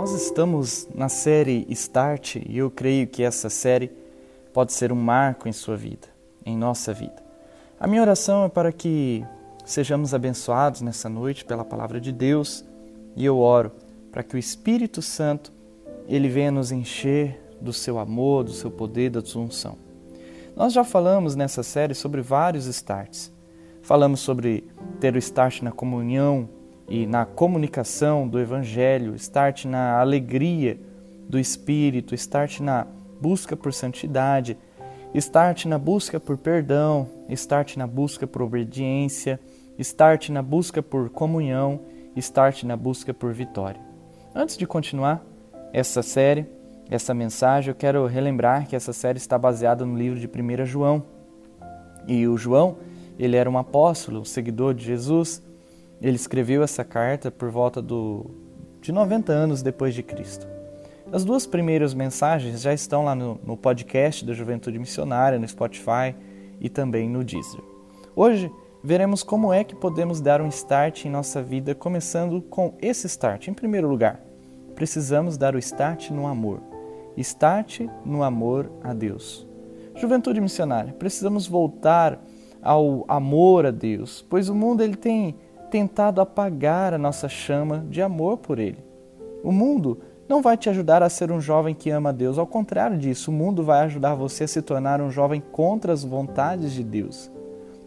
Nós estamos na série Start e eu creio que essa série pode ser um marco em sua vida, em nossa vida. A minha oração é para que sejamos abençoados nessa noite pela palavra de Deus e eu oro para que o Espírito Santo ele venha nos encher do seu amor, do seu poder, da sua unção. Nós já falamos nessa série sobre vários starts. Falamos sobre ter o start na comunhão e na comunicação do Evangelho, start na alegria do Espírito, start na busca por santidade, start na busca por perdão, start na busca por obediência, start na busca por comunhão, start na busca por vitória. Antes de continuar essa série, essa mensagem, eu quero relembrar que essa série está baseada no livro de 1 João. E o João, ele era um apóstolo, um seguidor de Jesus, ele escreveu essa carta por volta do, de 90 anos depois de Cristo. As duas primeiras mensagens já estão lá no, no podcast da Juventude Missionária, no Spotify e também no Deezer. Hoje veremos como é que podemos dar um start em nossa vida, começando com esse start. Em primeiro lugar, precisamos dar o start no amor. Start no amor a Deus. Juventude missionária, precisamos voltar ao amor a Deus, pois o mundo ele tem tentado apagar a nossa chama de amor por Ele. O mundo não vai te ajudar a ser um jovem que ama Deus, ao contrário disso, o mundo vai ajudar você a se tornar um jovem contra as vontades de Deus.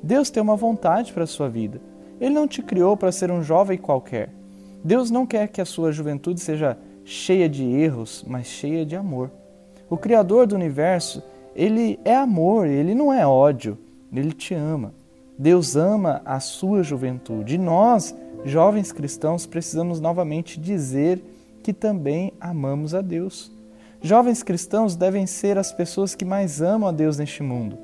Deus tem uma vontade para a sua vida. Ele não te criou para ser um jovem qualquer. Deus não quer que a sua juventude seja cheia de erros, mas cheia de amor. O Criador do universo, ele é amor, ele não é ódio, ele te ama. Deus ama a sua juventude. E nós, jovens cristãos, precisamos novamente dizer que também amamos a Deus. Jovens cristãos devem ser as pessoas que mais amam a Deus neste mundo.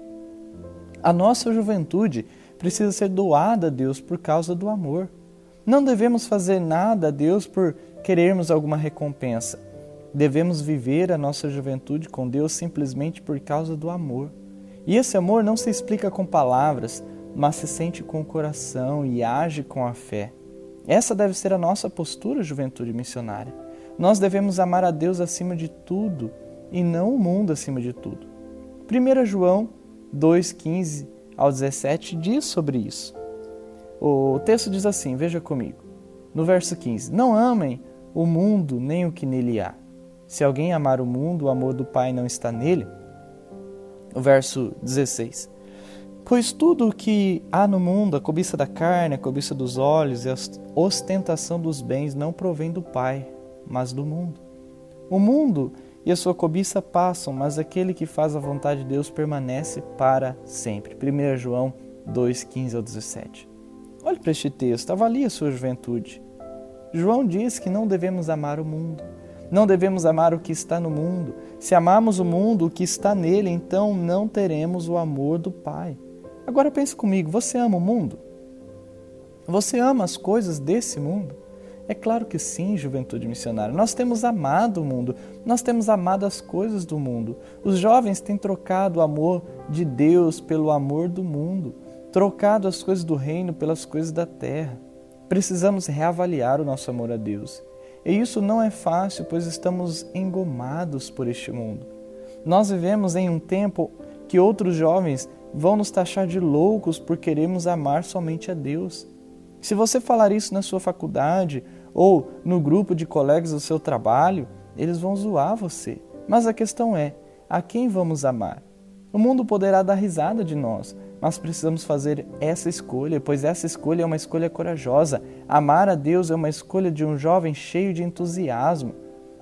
A nossa juventude precisa ser doada a Deus por causa do amor. Não devemos fazer nada a Deus por querermos alguma recompensa. Devemos viver a nossa juventude com Deus simplesmente por causa do amor. E esse amor não se explica com palavras, mas se sente com o coração e age com a fé. Essa deve ser a nossa postura, juventude missionária. Nós devemos amar a Deus acima de tudo e não o mundo acima de tudo. 1 João 2,15 ao 17 diz sobre isso. O texto diz assim: veja comigo. No verso 15: Não amem o mundo nem o que nele há. Se alguém amar o mundo, o amor do Pai não está nele. O verso 16: Pois tudo o que há no mundo, a cobiça da carne, a cobiça dos olhos e a ostentação dos bens, não provém do Pai, mas do mundo. O mundo e a sua cobiça passam, mas aquele que faz a vontade de Deus permanece para sempre. 1 João 2, 15 ao 17. Olhe para este texto, avalie a sua juventude. João diz que não devemos amar o mundo, não devemos amar o que está no mundo. Se amarmos o mundo, o que está nele, então não teremos o amor do Pai. Agora pense comigo: você ama o mundo? Você ama as coisas desse mundo? É claro que sim, juventude missionária. Nós temos amado o mundo, nós temos amado as coisas do mundo. Os jovens têm trocado o amor de Deus pelo amor do mundo, trocado as coisas do reino pelas coisas da terra. Precisamos reavaliar o nosso amor a Deus. E isso não é fácil, pois estamos engomados por este mundo. Nós vivemos em um tempo que outros jovens vão nos taxar de loucos por queremos amar somente a Deus. Se você falar isso na sua faculdade ou no grupo de colegas do seu trabalho, eles vão zoar você. Mas a questão é: a quem vamos amar? O mundo poderá dar risada de nós, mas precisamos fazer essa escolha, pois essa escolha é uma escolha corajosa. Amar a Deus é uma escolha de um jovem cheio de entusiasmo.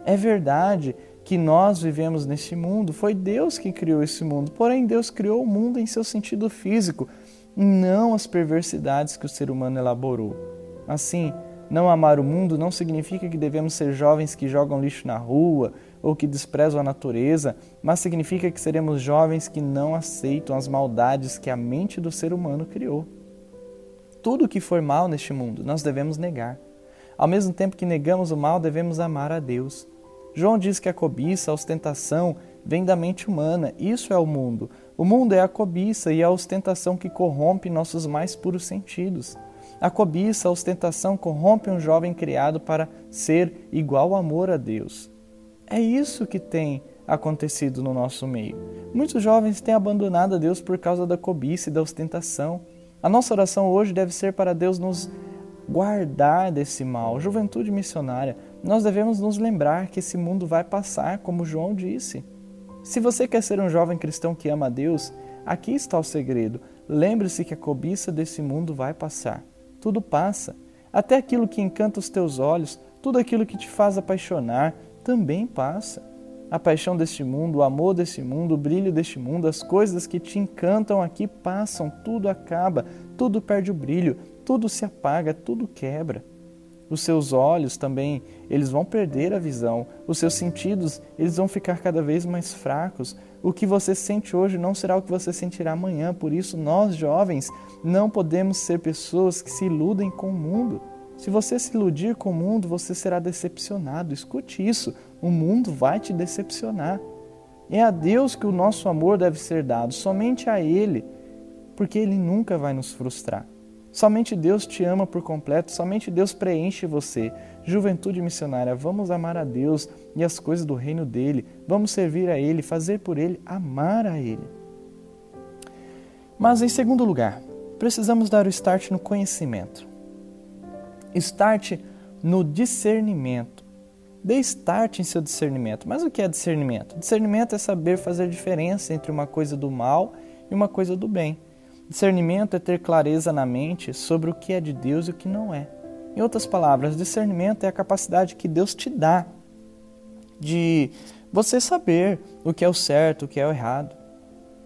É verdade que nós vivemos neste mundo. Foi Deus que criou esse mundo. Porém, Deus criou o mundo em seu sentido físico, não as perversidades que o ser humano elaborou. Assim, não amar o mundo não significa que devemos ser jovens que jogam lixo na rua ou que desprezam a natureza, mas significa que seremos jovens que não aceitam as maldades que a mente do ser humano criou. Tudo que for mal neste mundo nós devemos negar. Ao mesmo tempo que negamos o mal, devemos amar a Deus. João diz que a cobiça, a ostentação, vem da mente humana. Isso é o mundo. O mundo é a cobiça e a ostentação que corrompe nossos mais puros sentidos. A cobiça, a ostentação corrompe um jovem criado para ser igual amor a Deus. É isso que tem acontecido no nosso meio. Muitos jovens têm abandonado a Deus por causa da cobiça e da ostentação. A nossa oração hoje deve ser para Deus nos guardar desse mal. Juventude missionária, nós devemos nos lembrar que esse mundo vai passar, como João disse. Se você quer ser um jovem cristão que ama a Deus, aqui está o segredo. Lembre-se que a cobiça desse mundo vai passar. Tudo passa. Até aquilo que encanta os teus olhos, tudo aquilo que te faz apaixonar, também passa. A paixão deste mundo, o amor deste mundo, o brilho deste mundo, as coisas que te encantam aqui passam, tudo acaba, tudo perde o brilho, tudo se apaga, tudo quebra. Os seus olhos também, eles vão perder a visão. Os seus sentidos, eles vão ficar cada vez mais fracos. O que você sente hoje não será o que você sentirá amanhã. Por isso, nós jovens não podemos ser pessoas que se iludem com o mundo. Se você se iludir com o mundo, você será decepcionado. Escute isso: o mundo vai te decepcionar. É a Deus que o nosso amor deve ser dado, somente a Ele, porque Ele nunca vai nos frustrar. Somente Deus te ama por completo, somente Deus preenche você. Juventude missionária, vamos amar a Deus e as coisas do reino dele, vamos servir a Ele, fazer por Ele, amar a Ele. Mas, em segundo lugar, precisamos dar o start no conhecimento. Start no discernimento. Dê start em seu discernimento. Mas o que é discernimento? Discernimento é saber fazer diferença entre uma coisa do mal e uma coisa do bem. Discernimento é ter clareza na mente sobre o que é de Deus e o que não é. Em outras palavras, discernimento é a capacidade que Deus te dá de você saber o que é o certo, o que é o errado.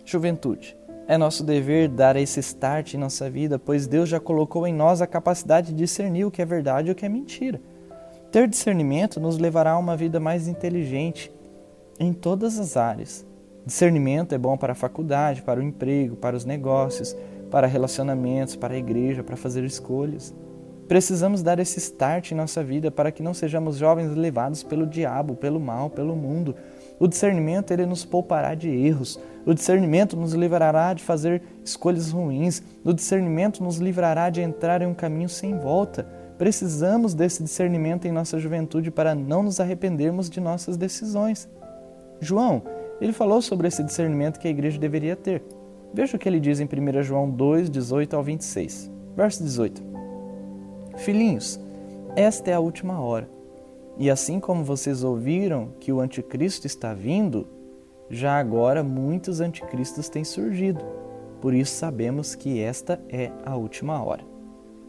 Juventude. É nosso dever dar esse start em nossa vida, pois Deus já colocou em nós a capacidade de discernir o que é verdade e o que é mentira. Ter discernimento nos levará a uma vida mais inteligente em todas as áreas. Discernimento é bom para a faculdade, para o emprego, para os negócios, para relacionamentos, para a igreja, para fazer escolhas. Precisamos dar esse start em nossa vida para que não sejamos jovens levados pelo diabo, pelo mal, pelo mundo. O discernimento ele nos poupará de erros. O discernimento nos livrará de fazer escolhas ruins. O discernimento nos livrará de entrar em um caminho sem volta. Precisamos desse discernimento em nossa juventude para não nos arrependermos de nossas decisões. João, ele falou sobre esse discernimento que a igreja deveria ter. Veja o que ele diz em 1 João 2, 18 ao 26. Verso 18: Filhinhos, esta é a última hora. E assim como vocês ouviram que o anticristo está vindo, já agora muitos anticristos têm surgido. Por isso sabemos que esta é a última hora.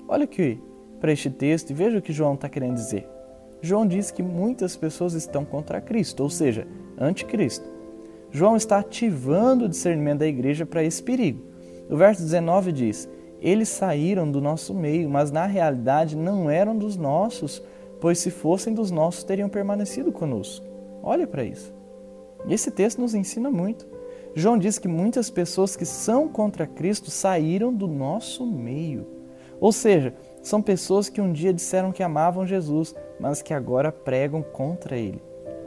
Olha aqui para este texto e veja o que João está querendo dizer. João diz que muitas pessoas estão contra Cristo, ou seja, anticristo. João está ativando o discernimento da igreja para esse perigo. O verso 19 diz: Eles saíram do nosso meio, mas na realidade não eram dos nossos, pois se fossem dos nossos teriam permanecido conosco. Olha para isso. Esse texto nos ensina muito. João diz que muitas pessoas que são contra Cristo saíram do nosso meio. Ou seja, são pessoas que um dia disseram que amavam Jesus, mas que agora pregam contra ele.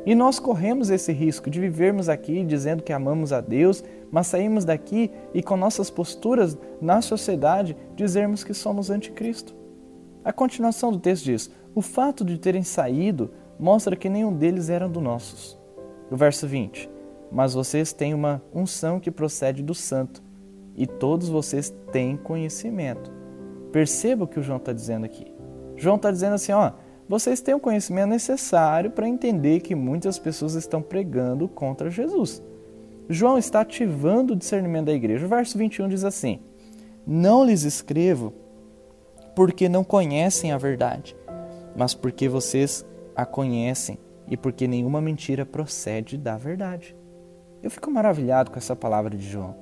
E nós corremos esse risco de vivermos aqui dizendo que amamos a Deus, mas sairmos daqui e com nossas posturas na sociedade dizermos que somos anticristo. A continuação do texto diz: O fato de terem saído mostra que nenhum deles eram do nossos. O verso 20: Mas vocês têm uma unção que procede do santo, e todos vocês têm conhecimento. Perceba o que o João está dizendo aqui. João está dizendo assim: ó, vocês têm o conhecimento necessário para entender que muitas pessoas estão pregando contra Jesus. João está ativando o discernimento da igreja. O verso 21 diz assim: Não lhes escrevo porque não conhecem a verdade, mas porque vocês a conhecem e porque nenhuma mentira procede da verdade. Eu fico maravilhado com essa palavra de João,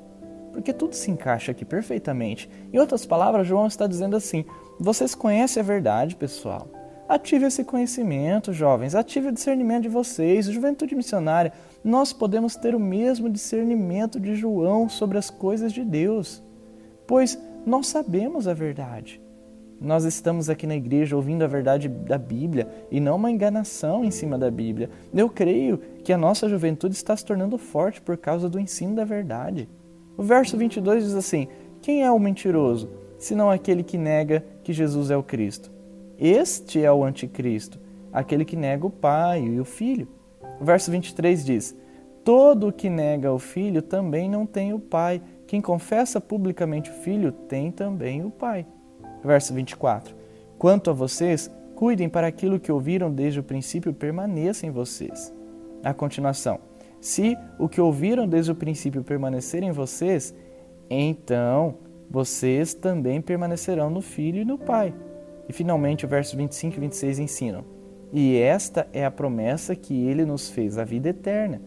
porque tudo se encaixa aqui perfeitamente. Em outras palavras, João está dizendo assim: vocês conhecem a verdade, pessoal. Ative esse conhecimento, jovens, ative o discernimento de vocês, juventude missionária. Nós podemos ter o mesmo discernimento de João sobre as coisas de Deus, pois nós sabemos a verdade. Nós estamos aqui na igreja ouvindo a verdade da Bíblia e não uma enganação em cima da Bíblia. Eu creio que a nossa juventude está se tornando forte por causa do ensino da verdade. O verso 22 diz assim: Quem é o mentiroso, senão aquele que nega que Jesus é o Cristo. Este é o anticristo, aquele que nega o Pai e o Filho. O verso 23 diz: Todo o que nega o Filho também não tem o Pai. Quem confessa publicamente o Filho tem também o Pai. Verso 24: Quanto a vocês, cuidem para aquilo que ouviram desde o princípio permaneça em vocês. A continuação: Se o que ouviram desde o princípio permanecer em vocês, então vocês também permanecerão no Filho e no Pai. E finalmente o verso 25 e 26 ensinam: E esta é a promessa que ele nos fez, a vida eterna.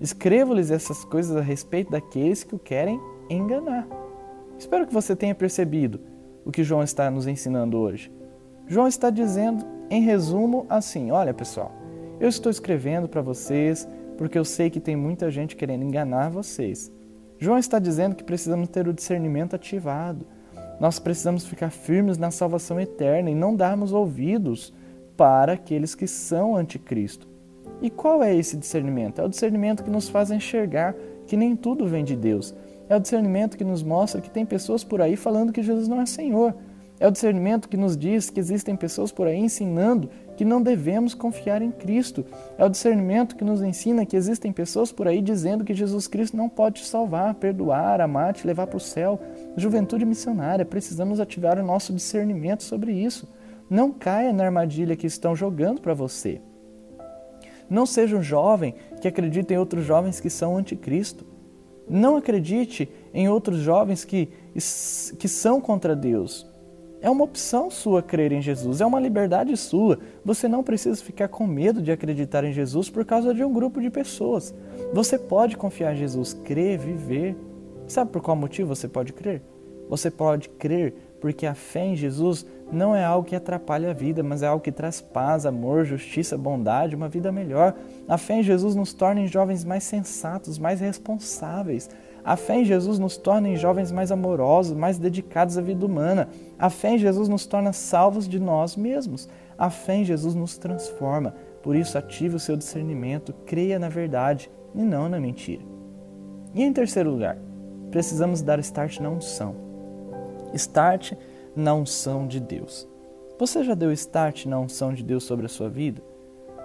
Escrevo-lhes essas coisas a respeito daqueles que o querem enganar. Espero que você tenha percebido o que João está nos ensinando hoje. João está dizendo, em resumo, assim: olha pessoal, eu estou escrevendo para vocês porque eu sei que tem muita gente querendo enganar vocês. João está dizendo que precisamos ter o discernimento ativado. Nós precisamos ficar firmes na salvação eterna e não darmos ouvidos para aqueles que são anticristo. E qual é esse discernimento? É o discernimento que nos faz enxergar que nem tudo vem de Deus. É o discernimento que nos mostra que tem pessoas por aí falando que Jesus não é Senhor. É o discernimento que nos diz que existem pessoas por aí ensinando que não devemos confiar em Cristo. É o discernimento que nos ensina que existem pessoas por aí dizendo que Jesus Cristo não pode te salvar, perdoar, amar, te levar para o céu. Juventude missionária, precisamos ativar o nosso discernimento sobre isso. Não caia na armadilha que estão jogando para você. Não seja um jovem que acredita em outros jovens que são anticristo. Não acredite em outros jovens que, que são contra Deus. É uma opção sua crer em Jesus, é uma liberdade sua. Você não precisa ficar com medo de acreditar em Jesus por causa de um grupo de pessoas. Você pode confiar em Jesus, crer, viver. Sabe por qual motivo você pode crer? Você pode crer porque a fé em Jesus não é algo que atrapalha a vida, mas é algo que traz paz, amor, justiça, bondade, uma vida melhor. A fé em Jesus nos torna jovens mais sensatos, mais responsáveis. A fé em Jesus nos torna jovens mais amorosos, mais dedicados à vida humana. A fé em Jesus nos torna salvos de nós mesmos. A fé em Jesus nos transforma. Por isso, ative o seu discernimento, creia na verdade e não na mentira. E em terceiro lugar, precisamos dar start na unção. Start na unção de Deus. Você já deu start na unção de Deus sobre a sua vida?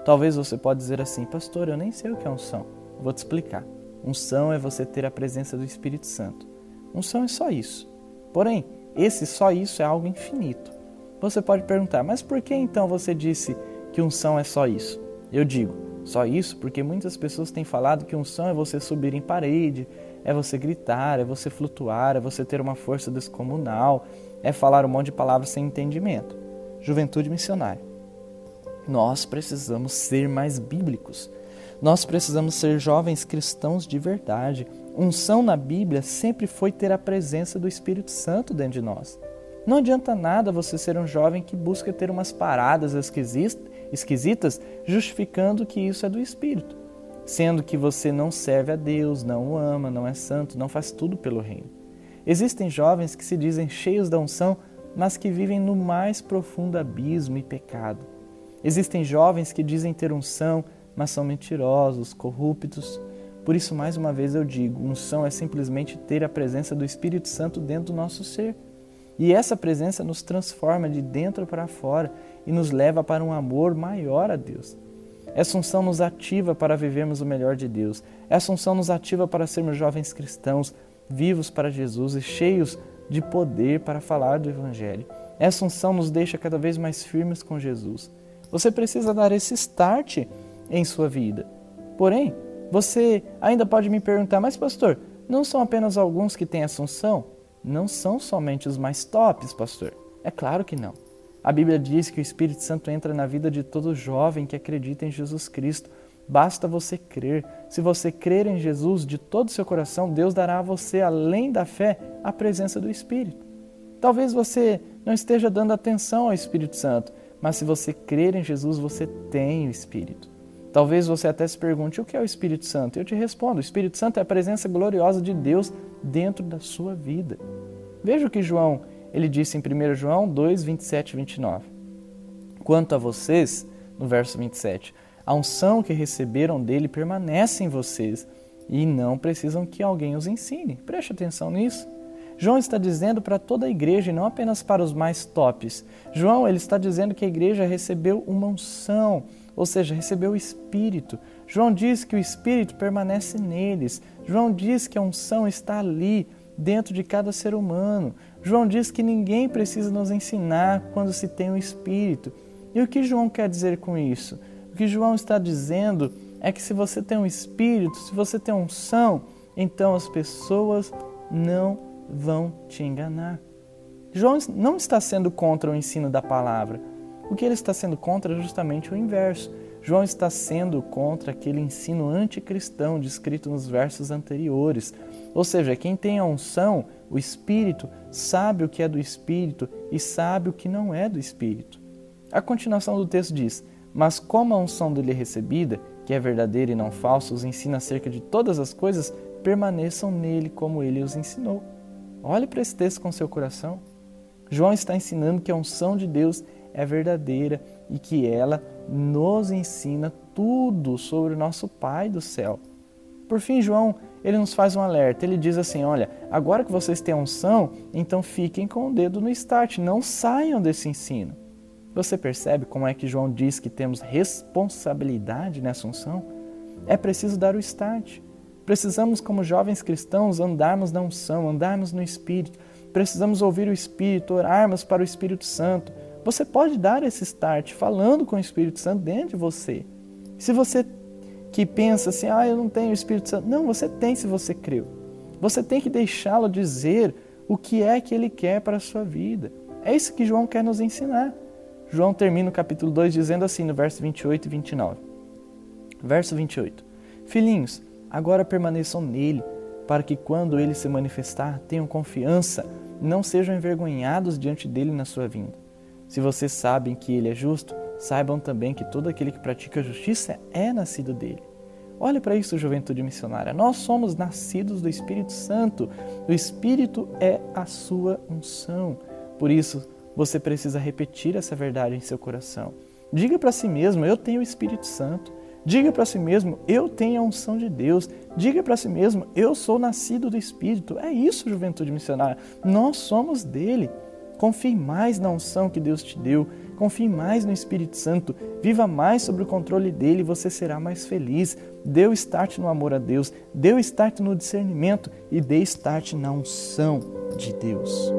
Talvez você pode dizer assim, pastor, eu nem sei o que é unção. Vou te explicar. Unção é você ter a presença do Espírito Santo. Unção é só isso. Porém, esse só isso é algo infinito. Você pode perguntar, mas por que então você disse que unção é só isso? Eu digo, só isso porque muitas pessoas têm falado que unção é você subir em parede, é você gritar, é você flutuar, é você ter uma força descomunal, é falar um monte de palavras sem entendimento. Juventude missionária. Nós precisamos ser mais bíblicos. Nós precisamos ser jovens cristãos de verdade. Unção na Bíblia sempre foi ter a presença do Espírito Santo dentro de nós. Não adianta nada você ser um jovem que busca ter umas paradas esquisitas justificando que isso é do Espírito, sendo que você não serve a Deus, não o ama, não é santo, não faz tudo pelo reino. Existem jovens que se dizem cheios da unção, mas que vivem no mais profundo abismo e pecado. Existem jovens que dizem ter unção, mas são mentirosos, corruptos. Por isso, mais uma vez eu digo: unção é simplesmente ter a presença do Espírito Santo dentro do nosso ser. E essa presença nos transforma de dentro para fora e nos leva para um amor maior a Deus. Essa unção nos ativa para vivermos o melhor de Deus. Essa unção nos ativa para sermos jovens cristãos, vivos para Jesus e cheios de poder para falar do Evangelho. Essa unção nos deixa cada vez mais firmes com Jesus. Você precisa dar esse start em sua vida. Porém, você ainda pode me perguntar, mas pastor, não são apenas alguns que têm assunção? Não são somente os mais tops, pastor. É claro que não. A Bíblia diz que o Espírito Santo entra na vida de todo jovem que acredita em Jesus Cristo. Basta você crer. Se você crer em Jesus de todo o seu coração, Deus dará a você, além da fé, a presença do Espírito. Talvez você não esteja dando atenção ao Espírito Santo, mas se você crer em Jesus, você tem o Espírito. Talvez você até se pergunte: o que é o Espírito Santo? Eu te respondo: o Espírito Santo é a presença gloriosa de Deus dentro da sua vida. Veja o que João ele disse em 1 João 2, 27 e 29. Quanto a vocês, no verso 27, a unção que receberam dele permanece em vocês e não precisam que alguém os ensine. Preste atenção nisso. João está dizendo para toda a igreja e não apenas para os mais tops. João ele está dizendo que a igreja recebeu uma unção, ou seja, recebeu o Espírito. João diz que o Espírito permanece neles. João diz que a unção está ali, dentro de cada ser humano. João diz que ninguém precisa nos ensinar quando se tem o Espírito. E o que João quer dizer com isso? O que João está dizendo é que se você tem um Espírito, se você tem unção, então as pessoas não vão te enganar. João não está sendo contra o ensino da palavra. O que ele está sendo contra é justamente o inverso. João está sendo contra aquele ensino anticristão descrito nos versos anteriores. Ou seja, quem tem a unção, o Espírito, sabe o que é do Espírito e sabe o que não é do Espírito. A continuação do texto diz: Mas como a unção dele é recebida, que é verdadeira e não falsa, os ensina acerca de todas as coisas, permaneçam nele como ele os ensinou. Olhe para esse texto com seu coração. João está ensinando que a unção de Deus é verdadeira e que ela nos ensina tudo sobre o nosso Pai do céu. Por fim, João, ele nos faz um alerta. Ele diz assim: "Olha, agora que vocês têm unção, então fiquem com o dedo no start, não saiam desse ensino." Você percebe como é que João diz que temos responsabilidade nessa unção? É preciso dar o start. Precisamos, como jovens cristãos, andarmos na unção, andarmos no Espírito. Precisamos ouvir o Espírito, orarmos para o Espírito Santo. Você pode dar esse start falando com o Espírito Santo dentro de você. Se você que pensa assim, ah, eu não tenho o Espírito Santo. Não, você tem se você creu. Você tem que deixá-lo dizer o que é que ele quer para a sua vida. É isso que João quer nos ensinar. João termina o capítulo 2 dizendo assim, no verso 28 e 29. Verso 28. Filhinhos, Agora permaneçam nele, para que quando ele se manifestar, tenham confiança, não sejam envergonhados diante dele na sua vinda. Se vocês sabem que ele é justo, saibam também que todo aquele que pratica a justiça é nascido dele. Olhe para isso, juventude missionária. Nós somos nascidos do Espírito Santo. O Espírito é a sua unção. Por isso, você precisa repetir essa verdade em seu coração. Diga para si mesmo: Eu tenho o Espírito Santo. Diga para si mesmo: eu tenho a unção de Deus. Diga para si mesmo: eu sou nascido do Espírito. É isso, juventude missionária. Nós somos dele. Confie mais na unção que Deus te deu. Confie mais no Espírito Santo. Viva mais sobre o controle dele e você será mais feliz. Dê o start no amor a Deus. Dê o start no discernimento e dê start na unção de Deus.